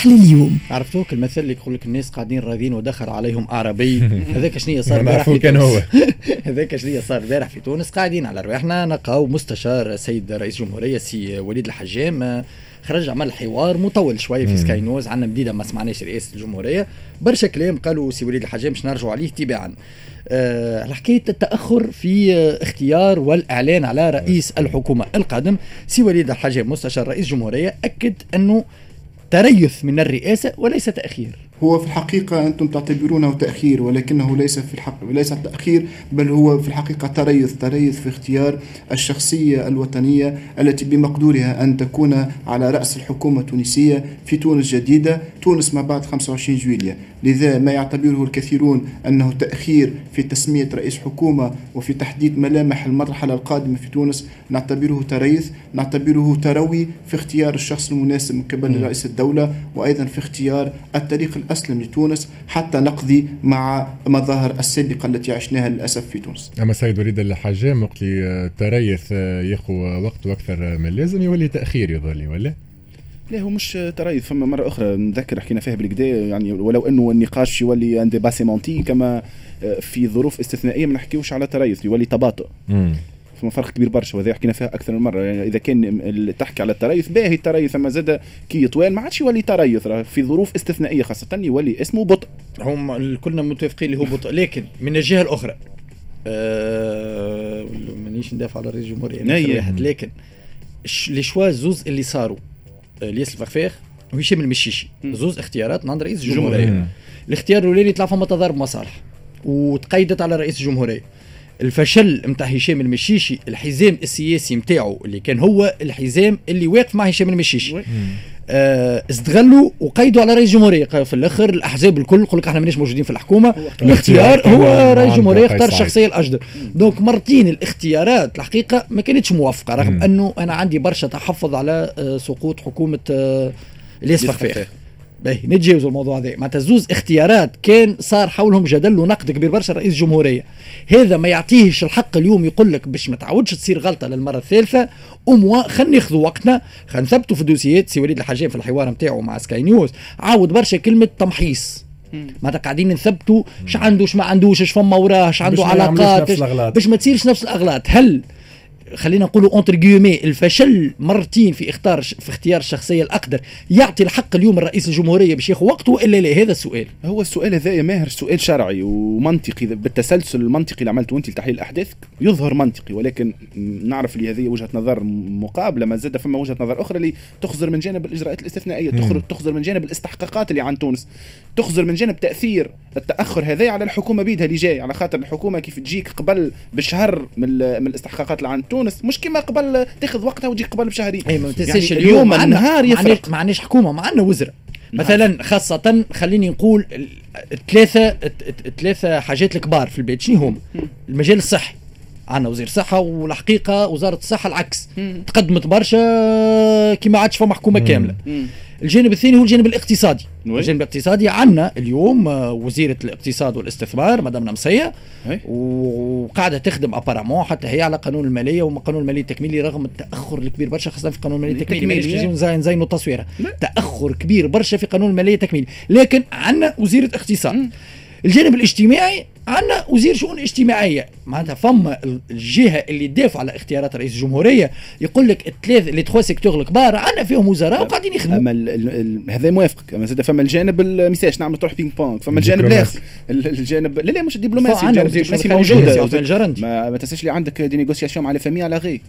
أحلى اليوم. عرفتوك المثل اللي يقول لك الناس قاعدين راضين ودخل عليهم اعربي هذاك شنو صار البارح كان تونس. هو. هذاك شنو صار البارح في تونس؟ قاعدين على رواحنا. نلقاو مستشار سيد رئيس الجمهورية سي وليد الحجام آه، خرج عمل حوار مطول شوية في سكاي نيوز عندنا مدة ما سمعناش رئاسه الجمهورية. برشا كلام قالوا سي وليد الحجام باش نرجعوا عليه تباعا آه، على حكايه التأخر في آه، اختيار والإعلان على رئيس الحكومة القادم. سي وليد الحجام مستشار رئيس الجمهورية أكد أنه تريث من الرئاسة وليس تأخير. هو في الحقيقة أنتم تعتبرونه تأخير ولكنه ليس في الحق ليس تأخير بل هو في الحقيقة تريث تريث في اختيار الشخصية الوطنية التي بمقدورها أن تكون على رأس الحكومة التونسية في تونس جديدة تونس ما بعد 25 جويلية. لذا ما يعتبره الكثيرون أنه تأخير في تسمية رئيس حكومة وفي تحديد ملامح المرحلة القادمة في تونس نعتبره تريث نعتبره تروي في اختيار الشخص المناسب من قبل رئيس الدولة وأيضا في اختيار الطريق الأسلم لتونس حتى نقضي مع مظاهر السابقة التي عشناها للأسف في تونس أما سيد وليد الحجام وقت تريث ياخذ وقته أكثر من اللازم يولي تأخير يظل ولا؟ لا هو مش تريث فما مرة أخرى نذكر حكينا فيها بالقدا يعني ولو أنه النقاش يولي un débat sémantique أما آه، في ظروف استثنائية ما نحكيوش على تريث يولي تباطؤ. فما فرق كبير برشا وهذا حكينا فيها أكثر من مرة يعني إذا كان تحكي على التريث باهي التريث أما زادة كي يطوال ما عادش يولي تريث في ظروف استثنائية خاصة يولي اسمه بطء هم كلنا متفقين اللي هو بطء لكن من الجهة الأخرى آه مانيش ندافع على رئيس الجمهورية أنا نعم. آخر واحد لكن ش- لي شوا زوز اللي صاروا الياس الفخفاخ وهشام المشيشي. زوز اختيارات من عند رئيس الجمهورية. الجمهوريه. الاختيار الأولاني طلع فما تضارب مصالح وتقيدت على رئيس الجمهورية الفشل نتاع هشام المشيشي الحزام السياسي نتاعو اللي كان هو الحزام اللي واقف مع هشام المشيشي استغلوا وقيدوا على رئيس الجمهوريه في الآخر الأحزاب الكل يقول لك إحنا ماناش موجودين في الحكومة. الاختيار هو رئيس الجمهوريه اختار الشخصية الأجدر. دونك مرتين الاختيارات الحقيقة ما كانتش موفقه رغم. أنه أنا عندي برشا تحفظ على آه سقوط حكومة آه الياس فخفاخ فخفاخ. باهي نتجاوزوا الموضوع هذا. معناتها زوز اختيارات كان صار حولهم جدل ونقد كبير برشا رئيس الجمهورية. هذا ما يعطيهش الحق اليوم يقول لك باش ما تعاودش تصير غلطة للمرة الثالثة وموا خلينا ناخذوا وقتنا خلينا نثبتوا في دوسيات سي وليد الحجام في الحوار نتاعو مع سكاي نيوز عاود برشا كلمة تمحيص. معناتها قاعدين نثبتوا اش عنده اش ما عندوش اش فما وراه اش عنده علاقات. باش ما تصيرش نفس الأغلاط. هل خلينا نقولوا entre guillemets الفشل مرتين في اختار في اختيار الشخصية الأقدر. يعطي الحق اليوم الرئيس الجمهورية باش ياخذ وقته وإلا لا؟ هذا السؤال. هو السؤال هذا يا ماهر سؤال شرعي ومنطقي. بالتسلسل المنطقي اللي عملته أنت لتحليل الأحداث يظهر منطقي ولكن نعرف اللي هذه وجهة نظر مقابلة ما زاد فما وجهة نظر أخرى اللي تخزر من جانب الإجراءات الاستثنائية تخر- تخزر من جانب الاستحقاقات اللي عن تونس تخزر من جانب تأثير التأخر هذا على الحكومة بيدها اللي جاي على خاطر الحكومة كيف تجيك قبل بشهر من الاستحقاقات اللي عن تونس. مش كما قبل تاخذ وقتها وتجيك قبل بشهرين اي ما تنساش يعني اليوم اليوم عندناش- يفرق ما عندناش حكومه ما عندنا وزراء نعم. مثلا خاصة خليني نقول الت- الثلاثة حاجات الكبار في البلاد شنو هم؟ المجال الصحي عندنا وزير صحة والحقيقة وزارة الصحة العكس. تقدمت برشا كي ما عادش فما حكومة. كاملة مم. الجانب الثاني هو الجانب الاقتصادي. الجانب الاقتصادي عندنا اليوم آه، وزيرة الاقتصاد والاستثمار مدام نمسية أي. وقاعدة تخدم ابارامون حتى هي على قانون المالية وقانون المالية التكميلي رغم التأخر الكبير برشا خاصة في قانون المالية التكميلي التكميلي، نزينوا التصويرة لا. تأخر كبير برشا في قانون المالية التكميلي لكن عندنا وزيرة اقتصاد. الجانب الاجتماعي عندنا وزير شؤون اجتماعية. معناتها فما ال- الجهة اللي تدافع على اختيارات رئيس الجمهورية يقول لك الثلاث لي تخوا سيكتور الكبار عندنا فيهم وزراء وقاعدين يخدموا. أما ال ال ال هذا موافقك أما زاد فما الجانب ال- ميساج نعمل تروح بينج بونج. فما الجانب. الآخر. ال- الجانب لا لا مش الدبلوماسي عندنا الجانب وزير الدبلوماسي شؤون الخارجية، موجود. سي عثمان الجرندي. ما, ما تنساش اللي عندك دي نيغوسياسيون مع فامي على غي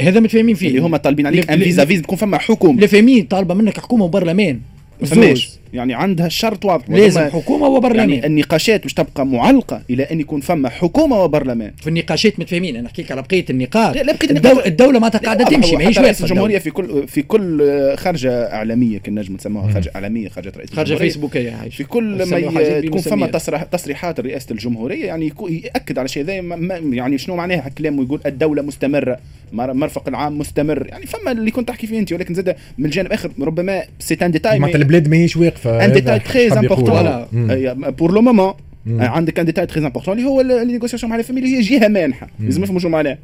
هذا متفاهمين فيه. اللي هما طالبين عليك ان فيزا فيز بكون فما حكومه لي فامي طالبة منك حكومة وبرلمان. ما فماش. يعني عندها الشرط واضح. لازم حكومة وبرلمان. يعني النقاشات باش تبقى معلقة إلى أن يكون فما حكومة وبرلمان. في النقاشات متفاهمين. أنا نحكيك على بقية النقاش لا، لا، بقية الدو... النقاش- الدولة معناتها قاعدة تمشي ماهيش واقفة الجمهورية. في كل في كل خرجه إعلامية كان نجم نسموها خرجه إعلامية خرجه رئيس الجمهورية. فيسبوكية عايش. في كل ما تكون فما تصريحات رئاسة الجمهورية يعني يأكد على شيء ذا ما- ما- يعني شنو معناها كلامه يقول الدولة مستمرة مر- مرفق العام مستمر. يعني فما اللي كنت تحكي فيه أنت ولكن زاد من الجانب الآخر ربما c'est un détail معناتها البلاد ماهيش واقفة. ان هذا ديتاي تري حاب يقول. important مم. pour le moment. عندك un détail très important اللي هو ال négociation مع الفاميلي هي جهه مانحه لازم نفهموا شنو معناها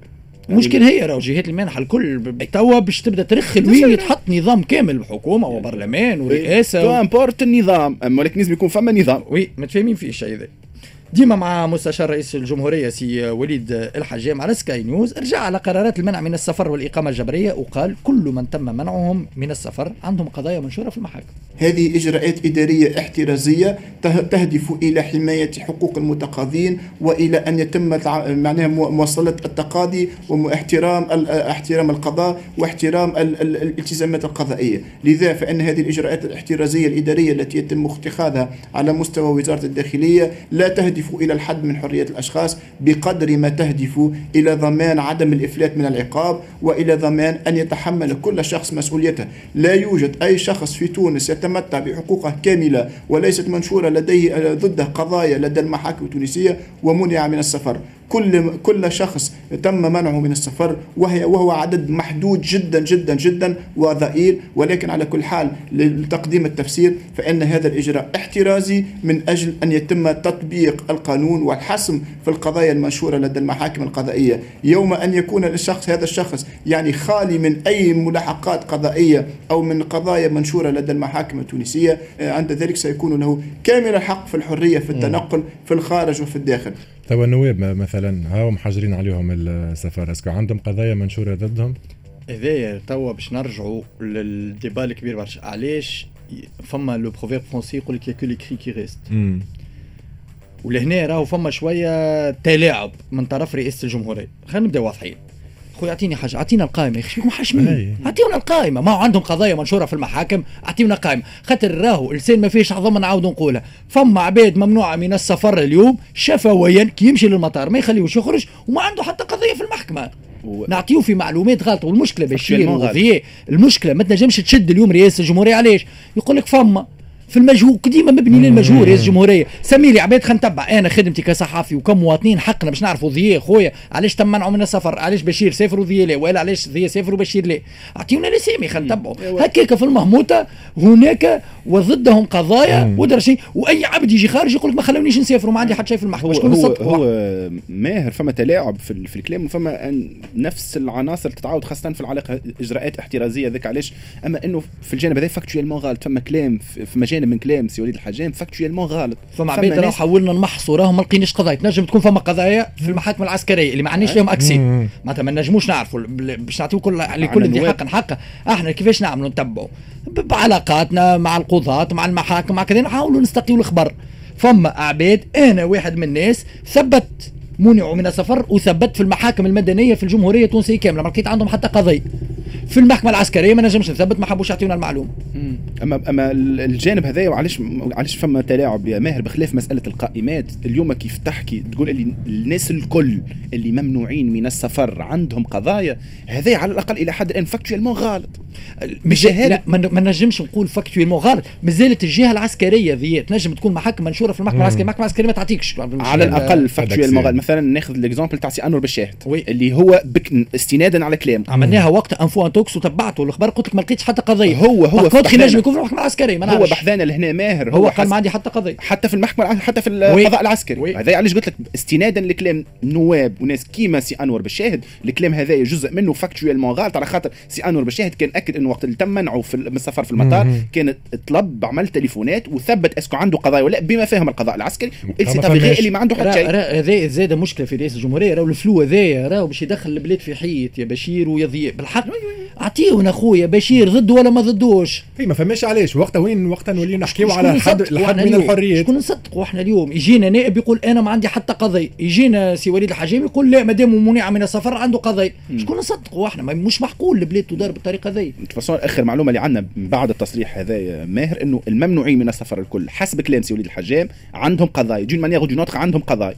المشكل هي راهو جهات المنحه الكل توا باش تبدأ ترخل وين يتحط نظام كامل بحكومه وبرلمان ورئاسة توا n'importe النظام. أما ولكن لازم يكون فما نظام. oui متفاهمين في الشيء ذا ديما مع مستشار رئيس الجمهورية سي وليد الحجام على سكاي نيوز رجع على قرارات المنع من السفر والإقامة الجبرية وقال كل من تم منعهم من السفر عندهم قضايا منشورة في المحاكم. هذه إجراءات إدارية احترازية ته- تهدف إلى حماية حقوق المتقاضين وإلى أن يتم معناها مو- مواصلة التقاضي واحترام احترام القضاء واحترام ال- ال- الالتزامات القضائية. لذا فإن هذه الإجراءات الاحترازية الإدارية التي يتم اتخاذها على مستوى وزارة الداخلية لا تهدف إلى الحد من حرية الأشخاص بقدر ما تهدف إلى ضمان عدم الإفلات من العقاب وإلى ضمان أن يتحمل كل شخص مسؤوليته. لا يوجد أي شخص في تونس يتمتع بحقوقه كاملة وليست منشورة لديه ضده قضايا لدى المحاكم التونسية ومنع من السفر. كل كل شخص تم منعه من السفر وهي وهو عدد محدود جدا جدا جدا وضئيل ولكن على كل حال لتقديم التفسير فإن هذا الإجراء احترازي من أجل أن يتم تطبيق القانون والحسم في القضايا المنشورة لدى المحاكم القضائية. يوم أن يكون الشخص هذا الشخص يعني خالي من أي ملاحقات قضائية أو من قضايا منشورة لدى المحاكم التونسية آه، عند ذلك سيكون له كامل الحق في الحرية في التنقل في الخارج وفي الداخل. توا النواب مثلا هاو محجرين عليهم السفر est-ce que عندهم قضايا منشورة ضدهم؟ هذايا توا باش نرجعوا لل débat الكبير برشا. علاش؟ فما le proverbe français يقول لك que l'écrit qui reste ولهنا راهو فما شوية تلاعب من طرف رئاسه الجمهورية. خلينا نبدأ واضحين. خويا أعطيني حاجة أعطينا القائمة يا أخي أي. حاشمين. أعطيونا القائمة. ما هو عندهم قضايا منشورة في المحاكم أعطيونا قائمة. خاطر راهو اللسان ما فيش عظم نعاود نقولها. فما عباد ممنوعه من السفر اليوم شفويا كي يمشي للمطار ما يخليوش يخرج وما عنده حتى قضية في المحكمة. و- نعطيو في معلومات غلطه والمشكلة بشير غلط. وضياء المشكلة ما تنجمش تشد اليوم رئاسة الجمهورية. علاش؟ يقول لك فما في المجهول ديما مبني للمجهول رئيس الجمهوريه سمي لي عباد خلينا نتبع. أنا خدمتي كصحفي وكمواطنين حقنا باش نعرفوا ضياء. خويا علاش تم منعه من السفر؟ علاش بشير؟ سافر وضياء لا ولا علاش ضياء سافر وبشير لا أعطيونا الأسامي خلينا نتبعوا. هكاك في المهموته هناك وضدهم قضايا ودرشي وأي عبد يجي خارج يقول لك ما خلونيش نسافر وما عندي حتى شيء في المحكمه هو شكون هو, هو ماهر فما تلاعب في, في الكلام وفما أن نفس العناصر تتعاود خاصة في العلاقة إجراءات احترازية. ذاك علاش؟ أما إنه في الجانب هذا factuellement غلط فما كلام في في مجانب من كلام سي وليد الحجام factuellement غلط. فما عباد راه ناس- حاولنا نمحصوا راهم ما لقيناش قضايا. تنجم تكون فما قضايا في المحاكم العسكرية اللي ما عندناش لهم accès مم. معناتها ما نجموش نعرفوا. باش نعطيو كل لكل ذي. حق حقه إحنا كيفاش نعملوا؟ نتبعوا. بعلاقاتنا مع القضاة مع المحاكم مع كذا. نحاولوا نستقيوا الخبر. فما عباد أنا واحد من الناس ثبت منعوا من السفر وثبت في المحاكم المدنية في الجمهورية التونسية كاملة. ما لقيت عندهم حتى قضية. في المحكمة العسكرية ما نجمش نثبت ما حبوش يعطيونا المعلومة. اما أما ال- الجانب هذا وعلاش علاش فما تلاعب يا ماهر بخلاف مسألة القائمات؟ اليوم كيف تحكي تقول اللي الناس الكل اللي ممنوعين من السفر عندهم قضايا هذا على الأقل إلى حد الآن factuellement غلط. مش لا ما نجمش نقول factuellement غلط مازالت الجهة العسكرية ذي تنجم تكون محاكم منشورة في المحكمة العسكرية. المحكمة العسكرية ما تعطيكش. على الأقل factuellement. غلط مثلا ناخذ ال exemple تاع سي أنور بالشاهد oui. اللي هو بك استنادا على كلام. عملناها وقت info intox وتبعته الأخبار قلت لك ما لقيتش حتى قضية. هو- هو كنت في نجم. يكون في المحكمة العسكرية ما هو نعرفش. بحثنا لهنا ماهر. هو قال ما عندي حتى قضية. حتى في المحكمة حتى في. القضاء العسكري. هذا علاش قلت لك استنادا لكلام نواب وناس كيما سي أنور بالشاهد الكلام هذا جزء منه factuellement غلط على خاطر سي أنور بالشاهد كان اكد إنه وقت اللي تم منعه في من السفر في المطار. كان طلب عمل تليفونات وثبت est-ce que عنده قضايا ولا بما فهم القضاء العسكري ما سي فهمناش. اللي ما عنده حتى شيء هذا زاد مشكلة في رئيس الجمهورية راهو ال flou هذايا راهو باش يدخل البلاد في حيط يا بشير ويا ضياء بالحق اعطيونا خويا بشير ضده ولا ما ضدوش؟ اي ما فماش علاش وقتها وين وقتها نولي نحكيو على الحد الحد من؟ الحريات شكون نصدقوا إحنا اليوم؟ يجينا نائب يقول أنا ما عندي حتى قضية. يجينا سي وليد الحجام يقول لا ما دام منع من السفر عنده قضية. شكون نصدقوا إحنا؟ مش معقول البلاد تدار بالطريقة ذي. تفصل آخر معلومة اللي عندنا بعد التصريح هذا ماهر إنه الممنوعين من السفر الكل حسب كلام سي وليد الحجام عندهم قضايا. d'une manière d'une عندهم قضايا.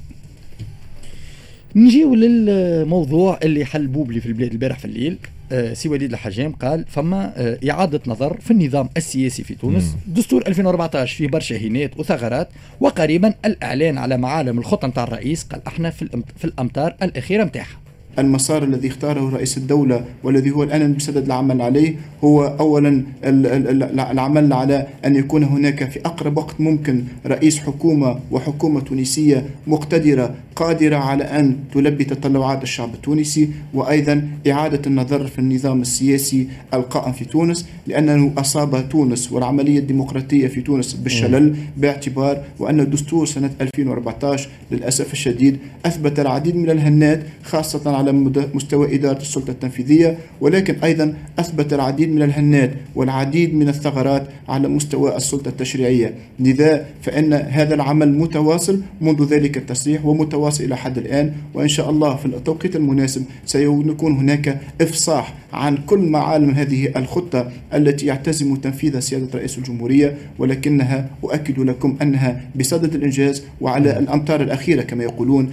نجيو للموضوع اللي حل بوبلي في البلاد البارح في الليل. آه، سي وليد الحجام قال فما آه، إعادة نظر في النظام السياسي في تونس. دستور 2014 فيه برشا هينات وثغرات وقريبا الإعلان على معالم الخطة نتاع الرئيس قال إحنا في, في الأمتار الأخيرة نتاعها المسار الذي اختاره رئيس الدولة والذي هو الآن بصدد العمل عليه هو أولا ال- ال- ال- العمل على أن يكون هناك في أقرب وقت ممكن رئيس حكومة وحكومة تونسية مقتدرة قادرة على أن تلبي تطلعات الشعب التونسي وأيضا إعادة النظر في النظام السياسي القائم في تونس لأنه أصاب تونس والعملية الديمقراطية في تونس بالشلل باعتبار وأن دستور سنة 2014 للأسف الشديد أثبت العديد من الهنات خاصة على مستوى إدارة السلطة التنفيذية ولكن أيضا أثبت العديد من الهنات والعديد من الثغرات على مستوى السلطة التشريعية. لذا فإن هذا العمل متواصل منذ ذلك التصريح ومتواصل إلى حد الآن وإن شاء الله في التوقيت المناسب سيكون هناك إفصاح عن كل معالم هذه الخطة التي يعتزم تنفيذها سيادة رئيس الجمهورية ولكنها أؤكد لكم أنها بصدد الإنجاز وعلى الأمتار الأخيرة كما يقولون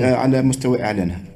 على مستوى إعلانها.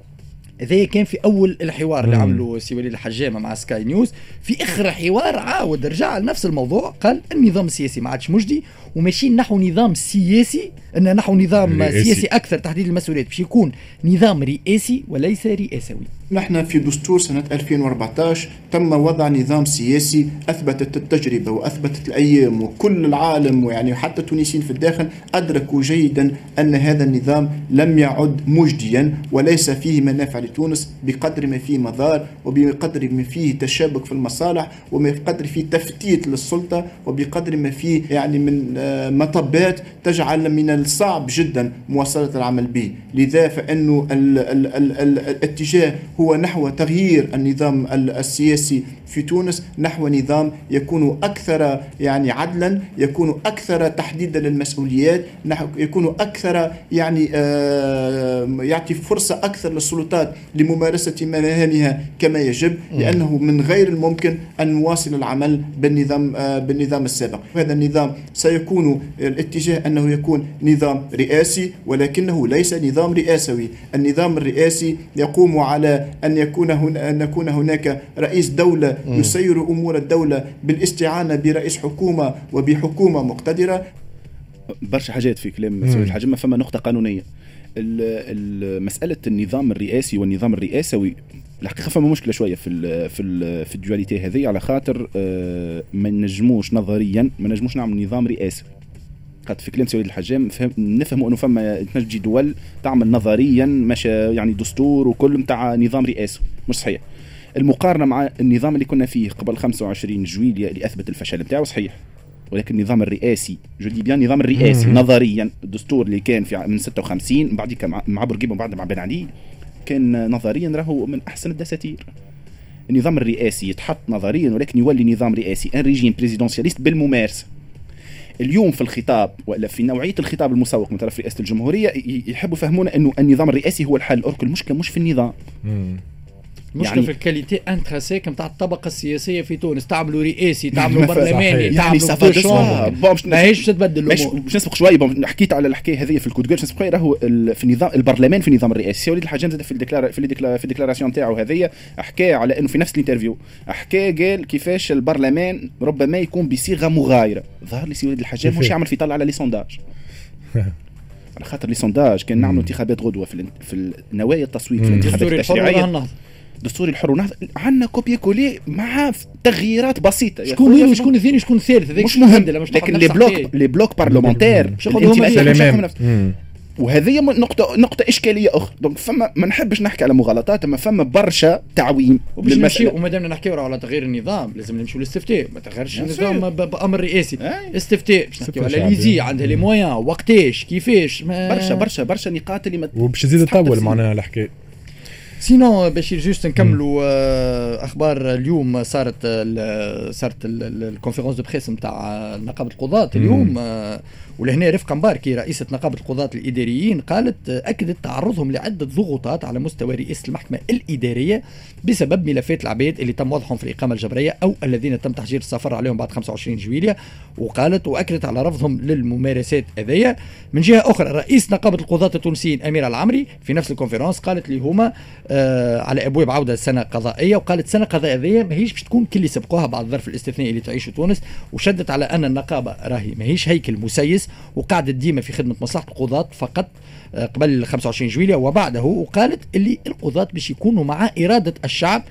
هذا كان في أول الحوار اللي عمله سي وليد الحجامة مع سكاي نيوز. في آخر حوار عاود رجع لنفس الموضوع قال النظام السياسي ما عادش مجدي وماشيين نحو نظام سياسي إن نحو نظام. سياسي أكثر تحديد المسؤوليات باش يكون نظام رئاسي وليس رئاسوي. نحن في دستور سنة 2014 تم وضع نظام سياسي أثبتت التجربة وأثبتت الأيام وكل العالم ويعني حتى التونسيين في الداخل أدركوا جيدا أن هذا النظام لم يعد مجديا وليس فيه منافع لتونس بقدر ما فيه مضار وبقدر ما فيه تشابك في المصالح وبقدر فيه تفتيت للسلطة وبقدر ما فيه يعني من آه، مطبات تجعل من الصعب جدا مواصلة العمل به. لذا فإنه الاتجاه هو نحو تغيير النظام السياسي في تونس نحو نظام يكون أكثر يعني عدلا يكون أكثر تحديدا للمسؤوليات يكون أكثر يعني آه يعطي فرصة أكثر للسلطات لممارسة مهامها كما يجب لأنه من غير الممكن أن نواصل العمل بالنظام آه بالنظام السابق. هذا النظام سيكون الاتجاه أنه يكون نظام رئاسي ولكنه ليس نظام رئاسوي. النظام الرئاسي يقوم على أن يكون هنا أن يكون هناك رئيس دولة يسير أمور الدولة بالاستعانة برئيس حكومة وبحكومة مقتدرة. برشا حاجات في كلام سيد الحاج ما فما نقطة قانونية. مسألة النظام الرئاسي والنظام الرئاسوي الحقيقة فما مشكلة شوية في ال في ال في الدواليتي هذه على خاطر آه، ما نجموش نظريا ما نجموش نعمل نظام رئاسي. قد في كلام سيد الحجام نفهموا أنه فما تنجي دول تعمل نظريا مش يعني دستور وكل نتاع نظام رئاسي مش صحيح. المقارنة مع النظام اللي كنا فيه قبل 25 جويليا اللي أثبت الفشل نتاعو صحيح ولكن النظام الرئاسي je dis bien النظام الرئاسي نظريا الدستور اللي كان في من 56 بعد مع بورقيبه وبعد مع بن علي كان نظريا راهو من أحسن الدساتير. النظام الرئاسي يتحط نظريا ولكن يولي نظام رئاسي un régime présidentialiste بالممارسة. اليوم في الخطاب ولا في نوعية الخطاب المسوق من طرف رئاسة الجمهورية يحبوا يفهمونا إنه النظام الرئاسي هو الحل. or que المشكلة مش في النظام. مشكلة يعني في ال qualité intrinsèque نتاع الطبقة السياسية في تونس. تعملوا رئاسي تعملوا برلماني تعملوا يعني ماهيش تتبدل الأمور. باش نسبق شوي حكيت على الحكاية هذه في الكود نسبق شوي راهو في النظام البرلمان في النظام الرئاسي. وليد الحاجات زاد في ال déclar في ال déclar في ال déclaration تاعو هذه حكى على إنه في نفس ال interview. حكى قال كيفاش البرلمان ربما يكون بصيغة مغايرة. ظهر لي سي وليد الحاجات مش يعمل في طلع على les sondages على خاطر les sondages كان نعملوا انتخابات غدوة في, في نوايا التصويت في الانتخابات التشريعية. الدستوري الحر والنهضة عندنا copier-coller مع تغييرات بسيطة. شكون وين وشكون الثاني وشكون الثالث؟ مش مهم لكن les blocs les blocs parlementaires وهذه نقطة نقطة إشكالية أخرى. donc فما ما نحبش نحكي على مغالطات أما فما برشا تعويم للمسألة. وما دامنا نحكيو على تغيير النظام لازم نمشيو للاستفتاء. ما تغيرش النظام بأمر رئاسي. استفتاء باش نحكيو على ليزي عندها les moyens وقتاش كيفاش برشا برشا برشا نقاط اللي وباش تزيد تطول معناها الحكاية. sinon بشير juste نكملوا آه، أخبار اليوم. صارت صارت ال conférence de presse نتاع نقابة القضاة اليوم. آه، ولهنا رفقة مباركي رئيسة نقابة القضاة الإداريين قالت أكدت تعرضهم لعدة ضغوطات على مستوى رئيسة المحكمة الإدارية بسبب ملفات العباد اللي تم وضعهم في الإقامة الجبرية أو الذين تم تحجير السفر عليهم بعد 25 جويلية. وقالت وأكدت على رفضهم للممارسات هذية من جهة أخرى رئيس نقابة القضاة التونسيين أمير العمري في نفس الكونفرنس قالت لي هما آه على أبواب عودة سنة قضائية وقالت سنة قضائية ماهيش باش تكون كل اللي سبقوها بعد الظرف الاستثنائي اللي تعيشه تونس وشدت على أن النقابة راهي ماهيش هيكل مسيس وقعدت ديما في خدمة مصلحة القضاة فقط آه، قبل 25 جويلية وبعده وقالت اللي القضاة باش يكونوا مع إرادة الشعب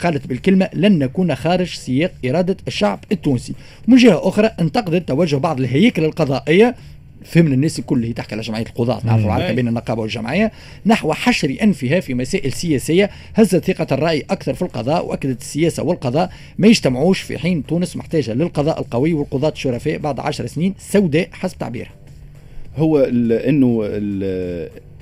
قالت بالكلمة لن نكون خارج سياق إرادة الشعب التونسي. من جهة أخرى انتقدت توجه بعض الهياكل القضائية فهمنا الناس الكل اللي تحكي على جمعية القضاة نعرفوا. العلاقه. بين النقابة والجمعية نحو حشر أنفها في مسائل سياسية هزت ثقة الرأي أكثر في القضاء وأكدت السياسة والقضاء ما يجتمعوش في حين تونس محتاجة للقضاء القوي والقضاة الشرفاء بعد عشر سنين سوداء حسب تعبيرها هو إنه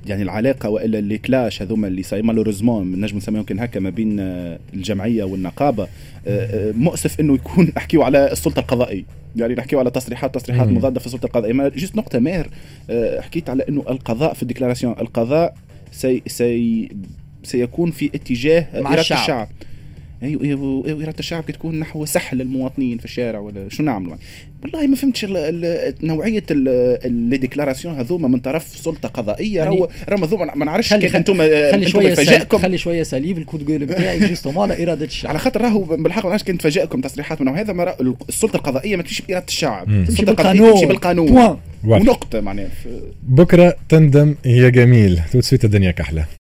يعني العلاقة وإلا اللي كلاش هذوما اللي صاير مالوريزمون نجم نسميهم يمكن هكا ما بين آه، الجمعية والنقابة آه، آه، مؤسف إنه يكون نحكيو على السلطة القضائية يعني نحكيو على تصريحات تصريحات مم. مضاده في السلطة القضائية ما juste نقطة ماهر حكيت على إنه القضاء في ال déclaration القضاء سي سي سيكون في اتجاه مع الشعب. الشعب أيوه أيوه أيوة، إرادة الشعب كتكون نحو سحل المواطنين في الشارع ولا شو نعملوا؟ والله ما فهمتش ال- ال- نوعية ال déclarations هذوما من طرف سلطة قضائية. يعني- راهو راهو هذوما ما نعرفش خلي كيف خلي, أنتم خلي شوية سليف يفاجئكم. خلي شوية سليف ال coup de gueule متاعي justement على إرادة الشعب. على خاطر راهو بالحق ما نعرفش كان تفاجئكم تصريحات من هذا ما السلطة القضائية ما تمشي بإرادة الشعب. السلطة القضائية بالقانون. تمشي بالقانون. ونقطة معناها. بكرة تندم هي جميل. تو سويت الدنيا كحلة.